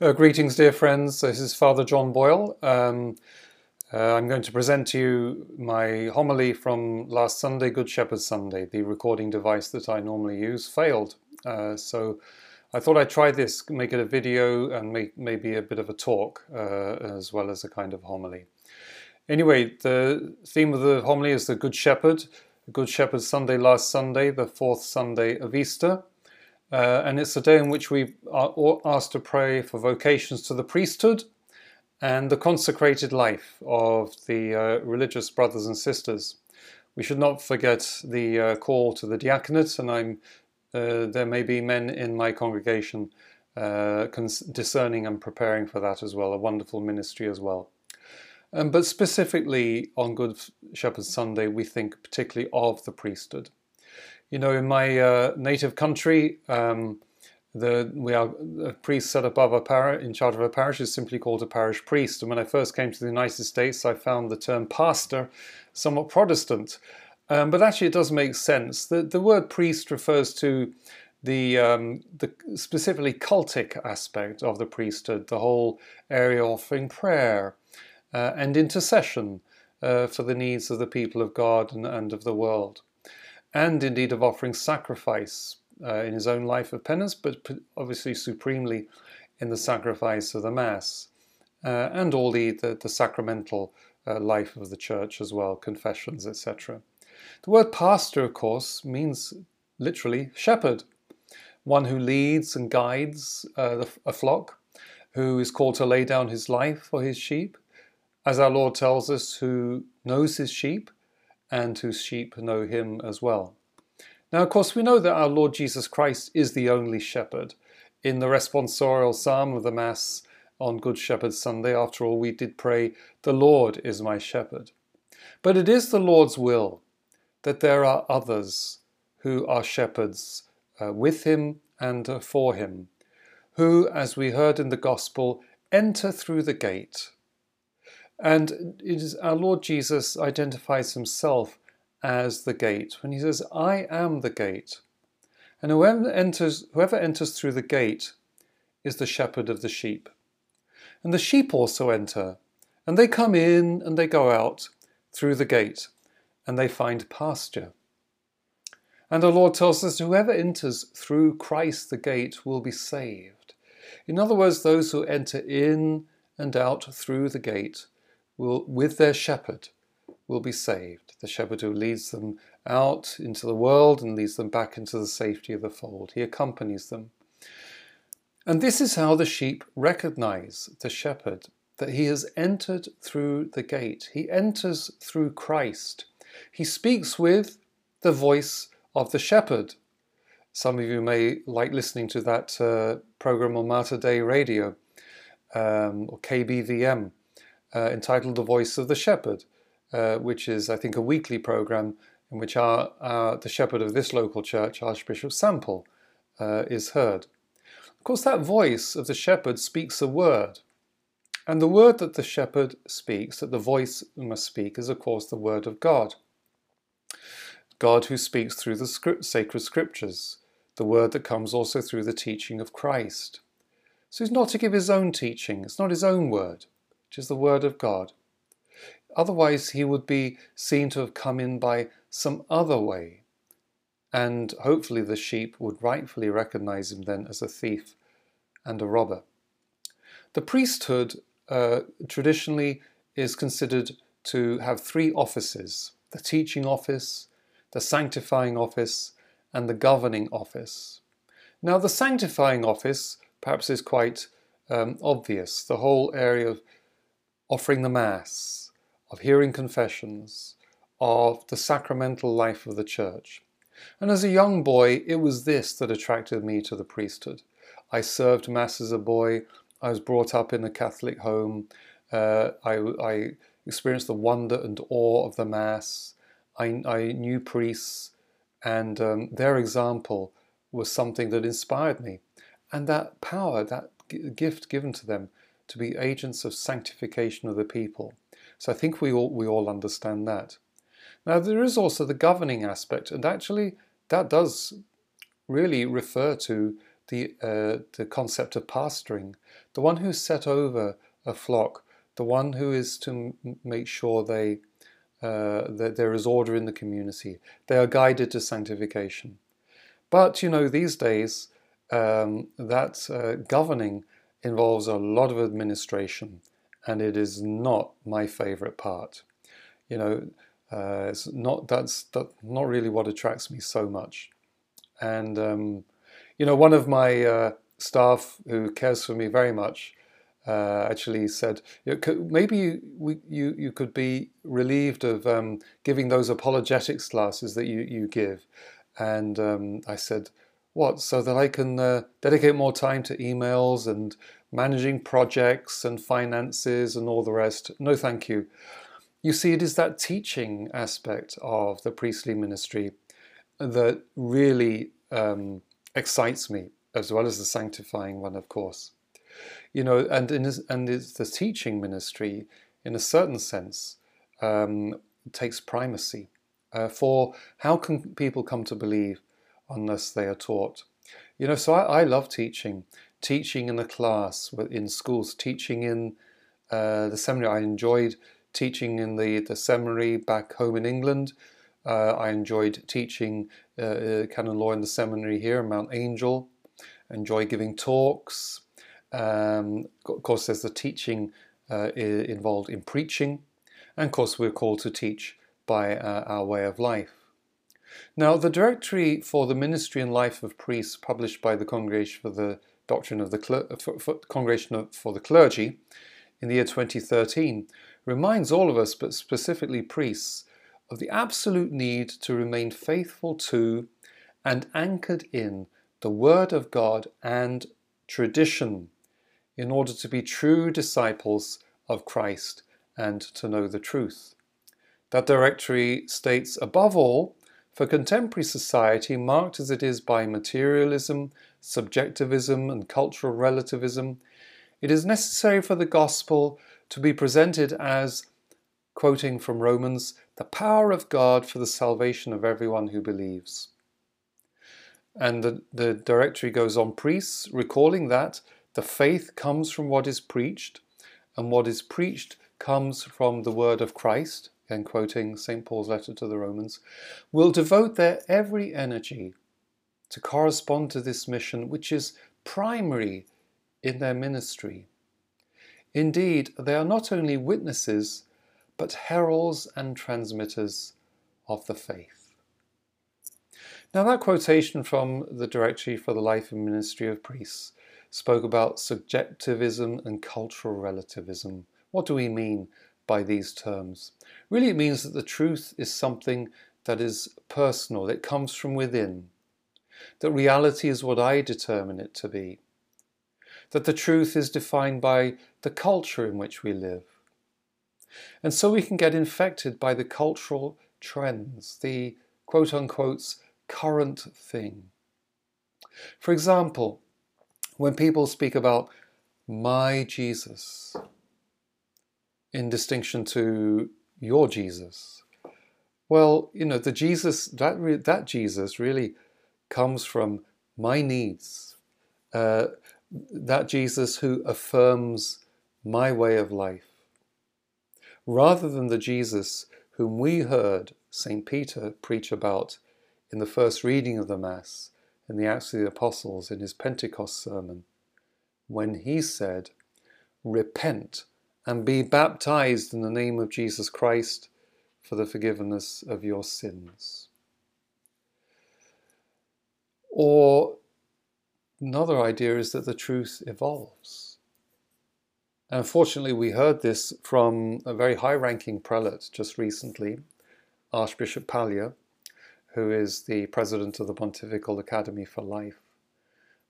Uh, greetings, dear friends. This is Father John Boyle. Um, uh, I'm going to present to you my homily from last Sunday, Good Shepherd Sunday. The recording device that I normally use failed. Uh, so I thought I'd try this, make it a video and make maybe a bit of a talk uh, as well as a kind of homily. Anyway, the theme of the homily is the Good Shepherd. Good Shepherd Sunday last Sunday, the fourth Sunday of Easter. Uh, and it's a day in which we are asked to pray for vocations to the priesthood and the consecrated life of the uh, religious brothers and sisters. We should not forget the uh, call to the diaconate, and uh, there may be men in my congregation uh, discerning and preparing for that as well, a wonderful ministry as well. Um, but specifically on Good Shepherd Sunday, we think particularly of the priesthood. You know, in my uh, native country, um, the we are a priest set above a parish in charge of a parish is simply called a parish priest. And when I first came to the United States, I found the term pastor somewhat Protestant, um, but actually it does make sense. The the word priest refers to the um, the specifically cultic aspect of the priesthood, the whole area offering prayer uh, and intercession uh, for the needs of the people of God and, and of the world and indeed of offering sacrifice uh, in his own life of penance, but obviously supremely in the sacrifice of the Mass, uh, and all the, the, the sacramental uh, life of the Church as well, confessions, etc. The word pastor, of course, means literally shepherd, one who leads and guides uh, a flock, who is called to lay down his life for his sheep, as our Lord tells us, who knows his sheep and whose sheep know him as well. Now, of course, we know that our Lord Jesus Christ is the only shepherd. In the responsorial psalm of the Mass on Good Shepherd Sunday, after all, we did pray, The Lord is my shepherd. But it is the Lord's will that there are others who are shepherds uh, with him and uh, for him, who, as we heard in the Gospel, enter through the gate and it is our Lord Jesus identifies himself as the gate when he says, I am the gate. And whoever enters, whoever enters through the gate is the shepherd of the sheep. And the sheep also enter, and they come in and they go out through the gate, and they find pasture. And our Lord tells us whoever enters through Christ the gate will be saved. In other words, those who enter in and out through the gate will, with their shepherd, will be saved. The shepherd who leads them out into the world and leads them back into the safety of the fold. He accompanies them. And this is how the sheep recognize the shepherd, that he has entered through the gate. He enters through Christ. He speaks with the voice of the shepherd. Some of you may like listening to that uh, program on Mater Dei Radio um, or KBVM uh, entitled The Voice of the Shepherd, uh, which is, I think, a weekly program in which our, our, the shepherd of this local church, Archbishop Sample, uh, is heard. Of course, that voice of the shepherd speaks a word. And the word that the shepherd speaks, that the voice must speak, is of course the word of God. God who speaks through the script, sacred scriptures, the word that comes also through the teaching of Christ. So he's not to give his own teaching, it's not his own word which is the Word of God. Otherwise, he would be seen to have come in by some other way, and hopefully the sheep would rightfully recognize him then as a thief and a robber. The priesthood uh, traditionally is considered to have three offices the teaching office, the sanctifying office, and the governing office. Now, the sanctifying office perhaps is quite um, obvious, the whole area of offering the Mass, of hearing confessions, of the sacramental life of the Church. And as a young boy, it was this that attracted me to the priesthood. I served Mass as a boy, I was brought up in a Catholic home, uh, I, I, experienced the wonder and awe of the Mass. I, I knew priests, and um, their example was something that inspired me. And that power, that gift given to them, to be agents of sanctification of the people. So I think we all, we all understand that. Now, there is also the governing aspect, and actually, that does really refer to the, uh, the concept of pastoring, the one who's set over a flock, the one who is to m- make sure they uh, that there is order in the community. They are guided to sanctification. But you know, these days, um, that uh, governing involves a lot of administration, and it is not my favorite part. You know, uh, it's not that's that not really what attracts me so much. And um, you know, one of my uh, staff who cares for me very much uh, actually said, maybe you, we, you, you could be relieved of um, giving those apologetics classes that you, you give. And um, I said, what? So that I can uh, dedicate more time to emails and managing projects and finances and all the rest. No, thank you. You see, it is that teaching aspect of the priestly ministry that really um, excites me, as well as the sanctifying one, of course you know, and in and his, the teaching ministry, in a certain sense, um, takes primacy. Uh, for how can people come to believe unless they are taught? You know, so I, I love teaching, teaching in a class in schools, teaching in uh, the seminary. I enjoyed teaching in the, the seminary back home in England. Uh, I enjoyed teaching uh, uh canon law in the seminary here in Mount Angel. enjoy giving talks, um, of course, there's the teaching uh, involved in preaching, and of course, we're called to teach by uh, our way of life. Now, the Directory for the Ministry and Life of Priests, published by the Congregation for the Doctrine of the for, for Congregation for the Clergy in the year 2013, reminds all of us, but specifically priests, of the absolute need to remain faithful to and anchored in the Word of God and tradition in order to be true disciples of Christ and to know the truth. That directory states, above all, for contemporary society, marked as it is by materialism, subjectivism, and cultural relativism, it is necessary for the gospel to be presented as, quoting from Romans, the power of God for the salvation of everyone who believes. And the, the directory goes on, priests, recalling that the faith comes from what is preached, and what is preached comes from the word of Christ, again quoting St. Paul's letter to the Romans, will devote their every energy to correspond to this mission, which is primary in their ministry. Indeed, they are not only witnesses, but heralds and transmitters of the faith. Now, that quotation from the Directory for the Life and Ministry of Priests spoke about subjectivism and cultural relativism. What do we mean by these terms? Really, it means that the truth is something that is personal, it comes from within, that reality is what I determine it to be, that the truth is defined by the culture in which we live. And so we can get infected by the cultural trends, the quote unquote current thing. For example, when people speak about my Jesus, in distinction to your Jesus, well, you know, the Jesus, that, re- that Jesus really comes from my needs. Uh, that Jesus who affirms my way of life. Rather than the Jesus whom we heard St. Peter preach about in the first reading of the Mass, in the Acts of the Apostles in his Pentecost sermon when he said, Repent and be baptized in the name of Jesus Christ for the forgiveness of your sins. Or another idea is that the truth evolves. And unfortunately, we heard this from a very high ranking prelate just recently, Archbishop Paglia, who is the president of the Pontifical Academy for Life,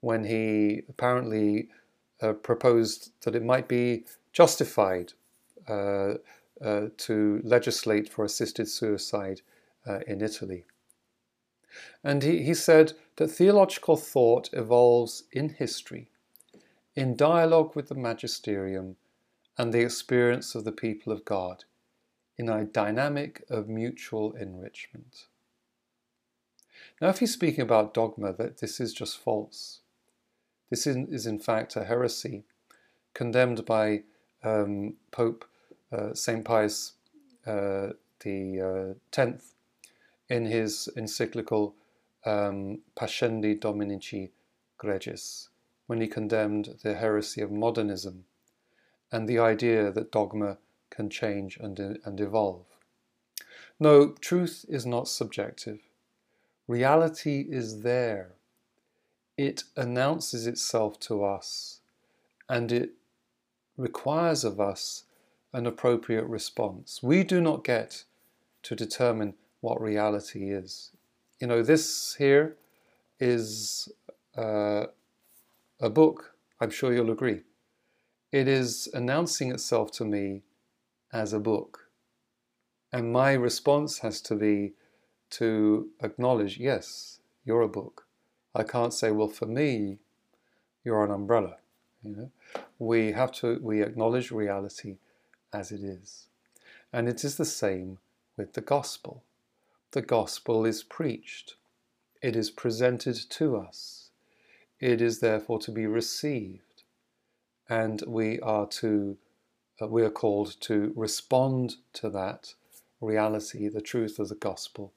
when he apparently uh, proposed that it might be justified uh, uh, to legislate for assisted suicide uh, in Italy. And he, he said that theological thought evolves in history, in dialogue with the magisterium and the experience of the people of God, in a dynamic of mutual enrichment. Now, if he's speaking about dogma, that this is just false. This is, is in fact a heresy condemned by um, Pope uh, St. Pius uh, the uh, tenth in his encyclical um, Pascendi Dominici Gregis, when he condemned the heresy of modernism and the idea that dogma can change and, and evolve. No, truth is not subjective. Reality is there. It announces itself to us and it requires of us an appropriate response. We do not get to determine what reality is. You know, this here is uh, a book, I'm sure you'll agree. It is announcing itself to me as a book. And my response has to be to acknowledge, yes, you're a book. I can't say, well, for me, you're an umbrella. You know, we have to we acknowledge reality as it is, and it is the same with the gospel. The gospel is preached. It is presented to us. It is therefore to be received, and we are to uh, we are called to respond to that reality, the truth of the gospel,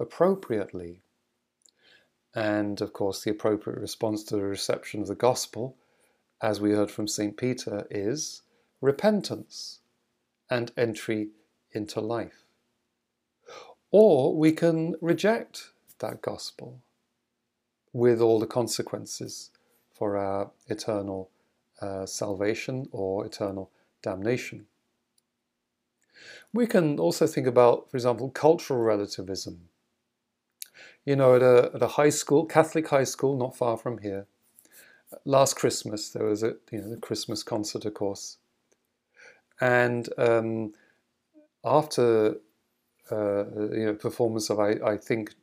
appropriately. And of course, the appropriate response to the reception of the gospel as we heard from St. Peter, is repentance and entry into life. Or we can reject that gospel with all the consequences for our eternal uh, salvation or eternal damnation. We can also think about, for example, cultural relativism. You know, at a, at a high school, Catholic high school, not far from here, last Christmas there was a you know the Christmas concert, of course, and um, after uh, you know performance of I, I think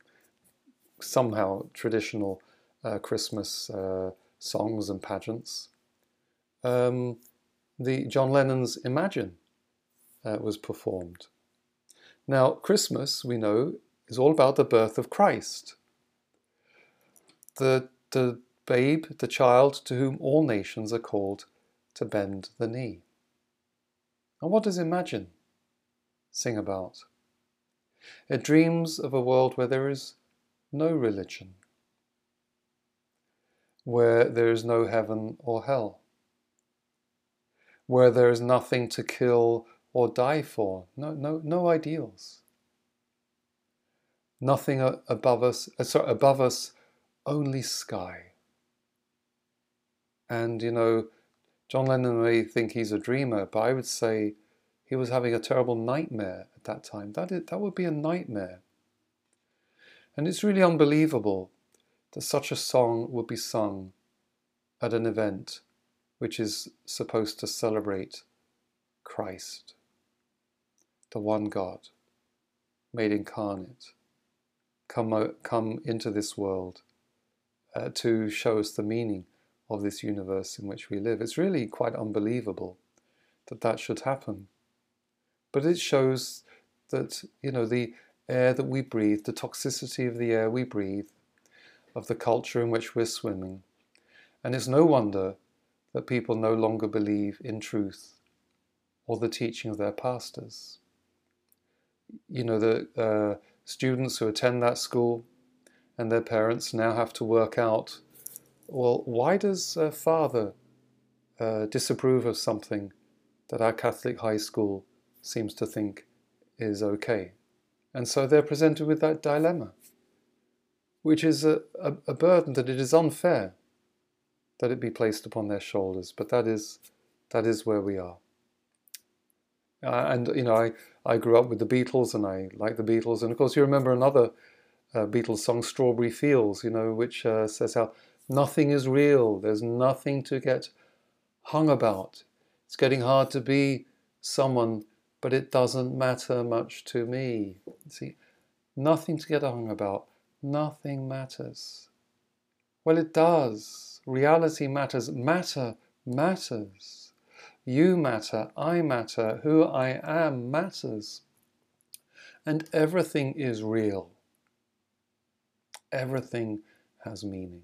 somehow traditional uh, Christmas uh, songs and pageants, um, the John Lennon's Imagine uh, was performed. Now Christmas we know is all about the birth of Christ. The the babe, the child to whom all nations are called to bend the knee. And what does Imagine sing about? It dreams of a world where there is no religion, where there is no heaven or hell, where there is nothing to kill or die for, no, no, no ideals. Nothing above us, uh, sorry, above us, only sky. And, you know, John Lennon may think he's a dreamer, but I would say he was having a terrible nightmare at that time. That, is, that would be a nightmare. And it's really unbelievable that such a song would be sung at an event which is supposed to celebrate Christ, the one God, made incarnate, come, come into this world uh, to show us the meaning of this universe in which we live. It's really quite unbelievable that that should happen. But it shows that, you know, the air that we breathe, the toxicity of the air we breathe, of the culture in which we're swimming. And it's no wonder that people no longer believe in truth or the teaching of their pastors. You know, the uh, students who attend that school and their parents now have to work out well, why does a father uh, disapprove of something that our Catholic high school seems to think is okay? And so they're presented with that dilemma, which is a, a, a burden that it is unfair that it be placed upon their shoulders, but that is, that is where we are. Uh, and you know, I, I grew up with the Beatles, and I like the Beatles, and of course, you remember another uh, Beatles song, "Strawberry Fields," you know, which uh, says how Nothing is real. There's nothing to get hung about. It's getting hard to be someone, but it doesn't matter much to me. See, nothing to get hung about. Nothing matters. Well, it does. Reality matters. Matter matters. You matter. I matter. Who I am matters. And everything is real. Everything has meaning.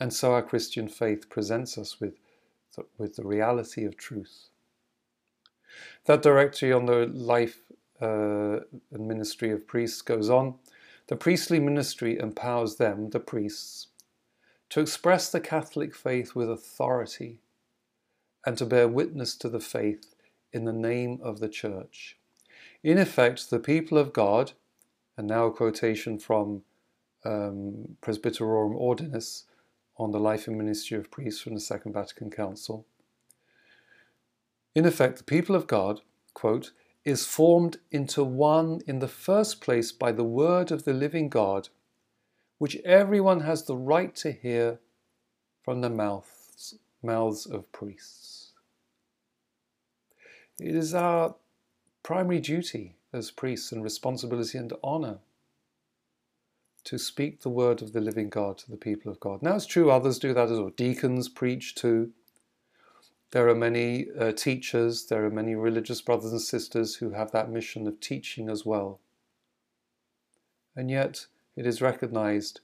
And so our Christian faith presents us with the, with the reality of truth. That directory on the life uh, and ministry of priests goes on. The priestly ministry empowers them, the priests, to express the Catholic faith with authority and to bear witness to the faith in the name of the Church. In effect, the people of God, and now a quotation from um, Presbyterorum Ordinis on the life and ministry of priests from the Second Vatican Council. In effect, the people of God, quote, is formed into one in the first place by the word of the living God, which everyone has the right to hear from the mouths, mouths of priests. It is our primary duty as priests and responsibility and honour to speak the word of the living God to the people of God. Now it's true others do that as well. Deacons preach too. There are many uh, teachers, there are many religious brothers and sisters who have that mission of teaching as well. And yet it is recognized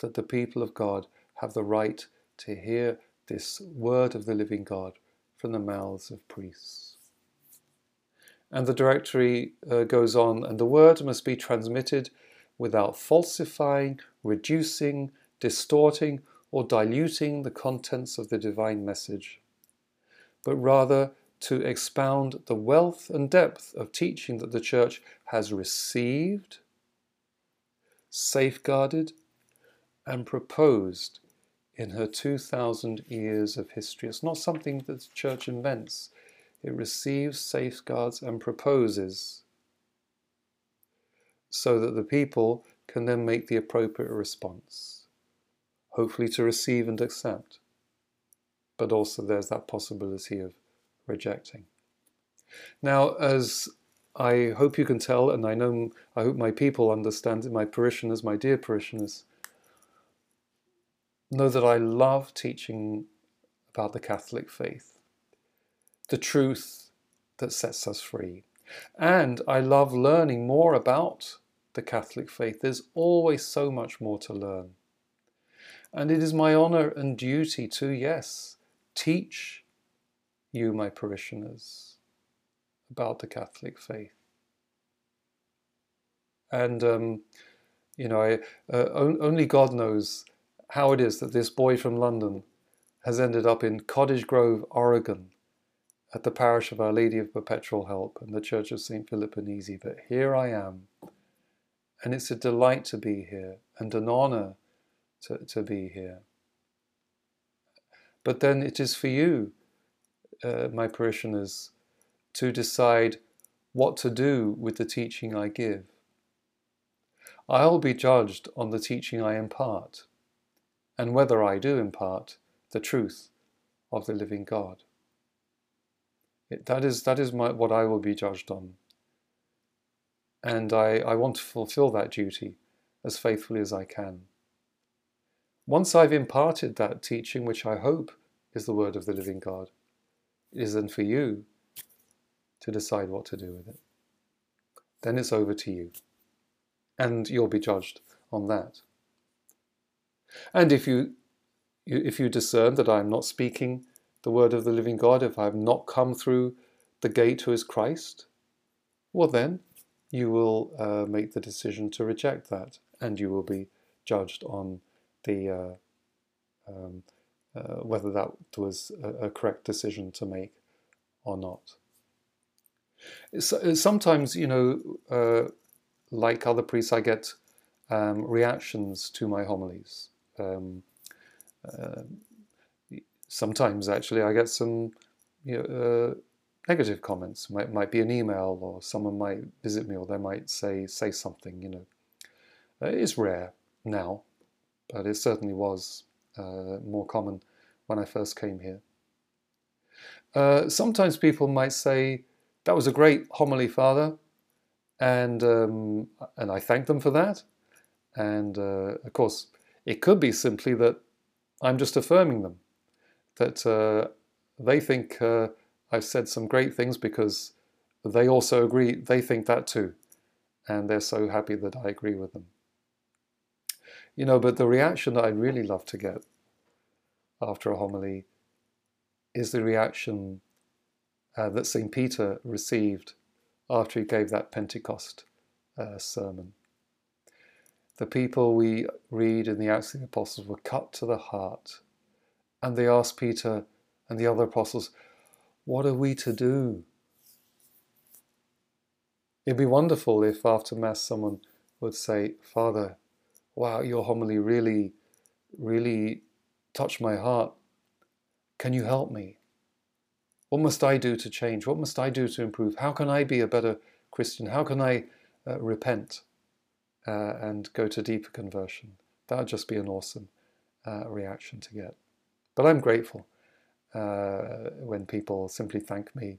that the people of God have the right to hear this word of the living God from the mouths of priests. And the directory uh, goes on, and the word must be transmitted without falsifying, reducing, distorting, or diluting the contents of the divine message, but rather to expound the wealth and depth of teaching that the Church has received, safeguarded, and proposed in her 2,000 years of history. It's not something that the Church invents, it receives, safeguards, and proposes so that the people can then make the appropriate response, hopefully to receive and accept. But also there's that possibility of rejecting. Now, as I hope you can tell, and I know I hope my people understand it, my parishioners, my dear parishioners, know that I love teaching about the Catholic faith the truth that sets us free. And I love learning more about the Catholic faith. There's always so much more to learn. And it is my honour and duty to, yes, teach you, my parishioners, about the Catholic faith. And, um, you know, I, uh, only God knows how it is that this boy from London has ended up in Cottage Grove, Oregon, at the parish of Our Lady of Perpetual Help and the Church of St. Philip Benizi, but here I am. And it's a delight to be here and an honor to, to be here. But then it is for you, uh, my parishioners, to decide what to do with the teaching I give. I'll be judged on the teaching I impart, and whether I do impart the truth of the living God. It, that is, that is my, what I will be judged on. And I, I want to fulfill that duty as faithfully as I can. Once I've imparted that teaching, which I hope is the word of the living God, it is then for you to decide what to do with it. Then it's over to you. And you'll be judged on that. And if you if you discern that I am not speaking the word of the living God, if I have not come through the gate who is Christ, well then you will uh, make the decision to reject that and you will be judged on the uh, um, uh, whether that was a, a, correct decision to make or not. sometimes, you know, uh, like other priests, I get um, reactions to my homilies. Um, uh, sometimes actually I get some you know, uh, negative comments. Might might be an email, or someone might visit me, or they might say say something. You know, uh, it is rare now, but it certainly was uh, more common when I first came here. Uh, sometimes people might say, "That was a great homily, Father," and um, and I thank them for that. And uh, of course, it could be simply that I'm just affirming them that uh, they think uh, I've said some great things because they also agree, they think that too. And they're so happy that I agree with them. You know, but the reaction that I'd really love to get after a homily is the reaction uh, that St. Peter received after he gave that Pentecost uh, sermon. The people we read in the Acts of the Apostles were cut to the heart, and they asked Peter and the other apostles, What are we to do? It'd be wonderful if after Mass someone would say, Father, wow, your homily really, really touched my heart. Can you help me? What must I do to change? What must I do to improve? How can I be a better Christian? How can I uh, repent uh, and go to deeper conversion? That would just be an awesome uh, reaction to get. But I'm grateful uh, when people simply thank me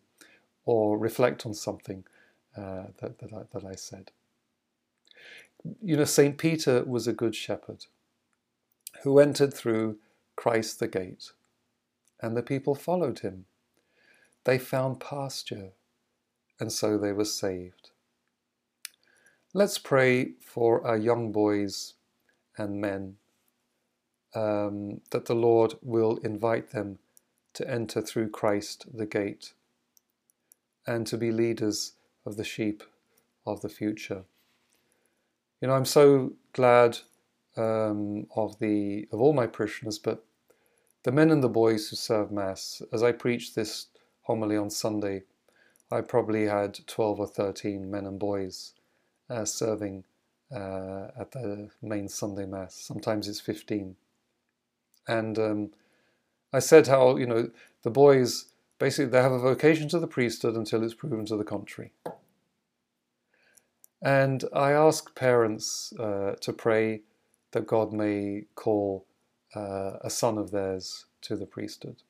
or reflect on something uh, that, that I, that I said. You know, St. Peter was a good shepherd who entered through Christ the gate, and the people followed him. They found pasture, and so they were saved. Let's pray for our young boys and men um, that the Lord will invite them to enter through Christ the gate and to be leaders of the sheep of the future. You know, I'm so glad um, of the of all my parishioners, but the men and the boys who serve Mass. As I preached this homily on Sunday, I probably had 12 or 13 men and boys serving uh, at the main Sunday Mass. Sometimes it's 15. And um, I said how, you know, the boys basically they have a vocation to the priesthood until it's proven to the contrary. And I ask parents uh, to pray that God may call uh, a son of theirs to the priesthood.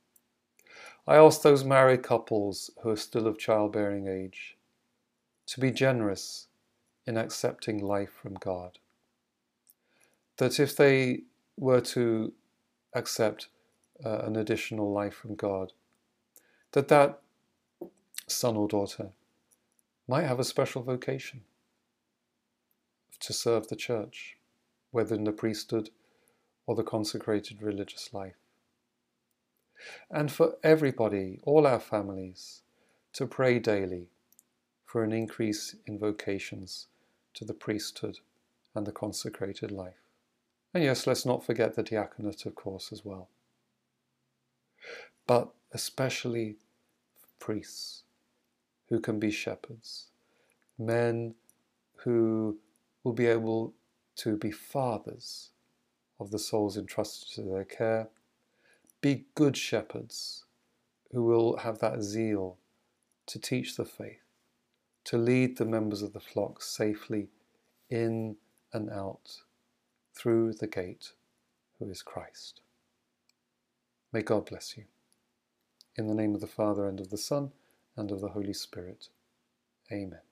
I ask those married couples who are still of childbearing age to be generous in accepting life from God. That if they were to accept uh, an additional life from God, that that son or daughter might have a special vocation to serve the church, whether in the priesthood or the consecrated religious life. And for everybody, all our families, to pray daily for an increase in vocations to the priesthood and the consecrated life. And yes, let's not forget the diaconate, of course, as well. But especially priests who can be shepherds, men who will be able to be fathers of the souls entrusted to their care, be good shepherds who will have that zeal to teach the faith, to lead the members of the flock safely in and out through the gate, who is Christ. May God bless you. In the name of the Father, and of the Son, and of the Holy Spirit. Amen.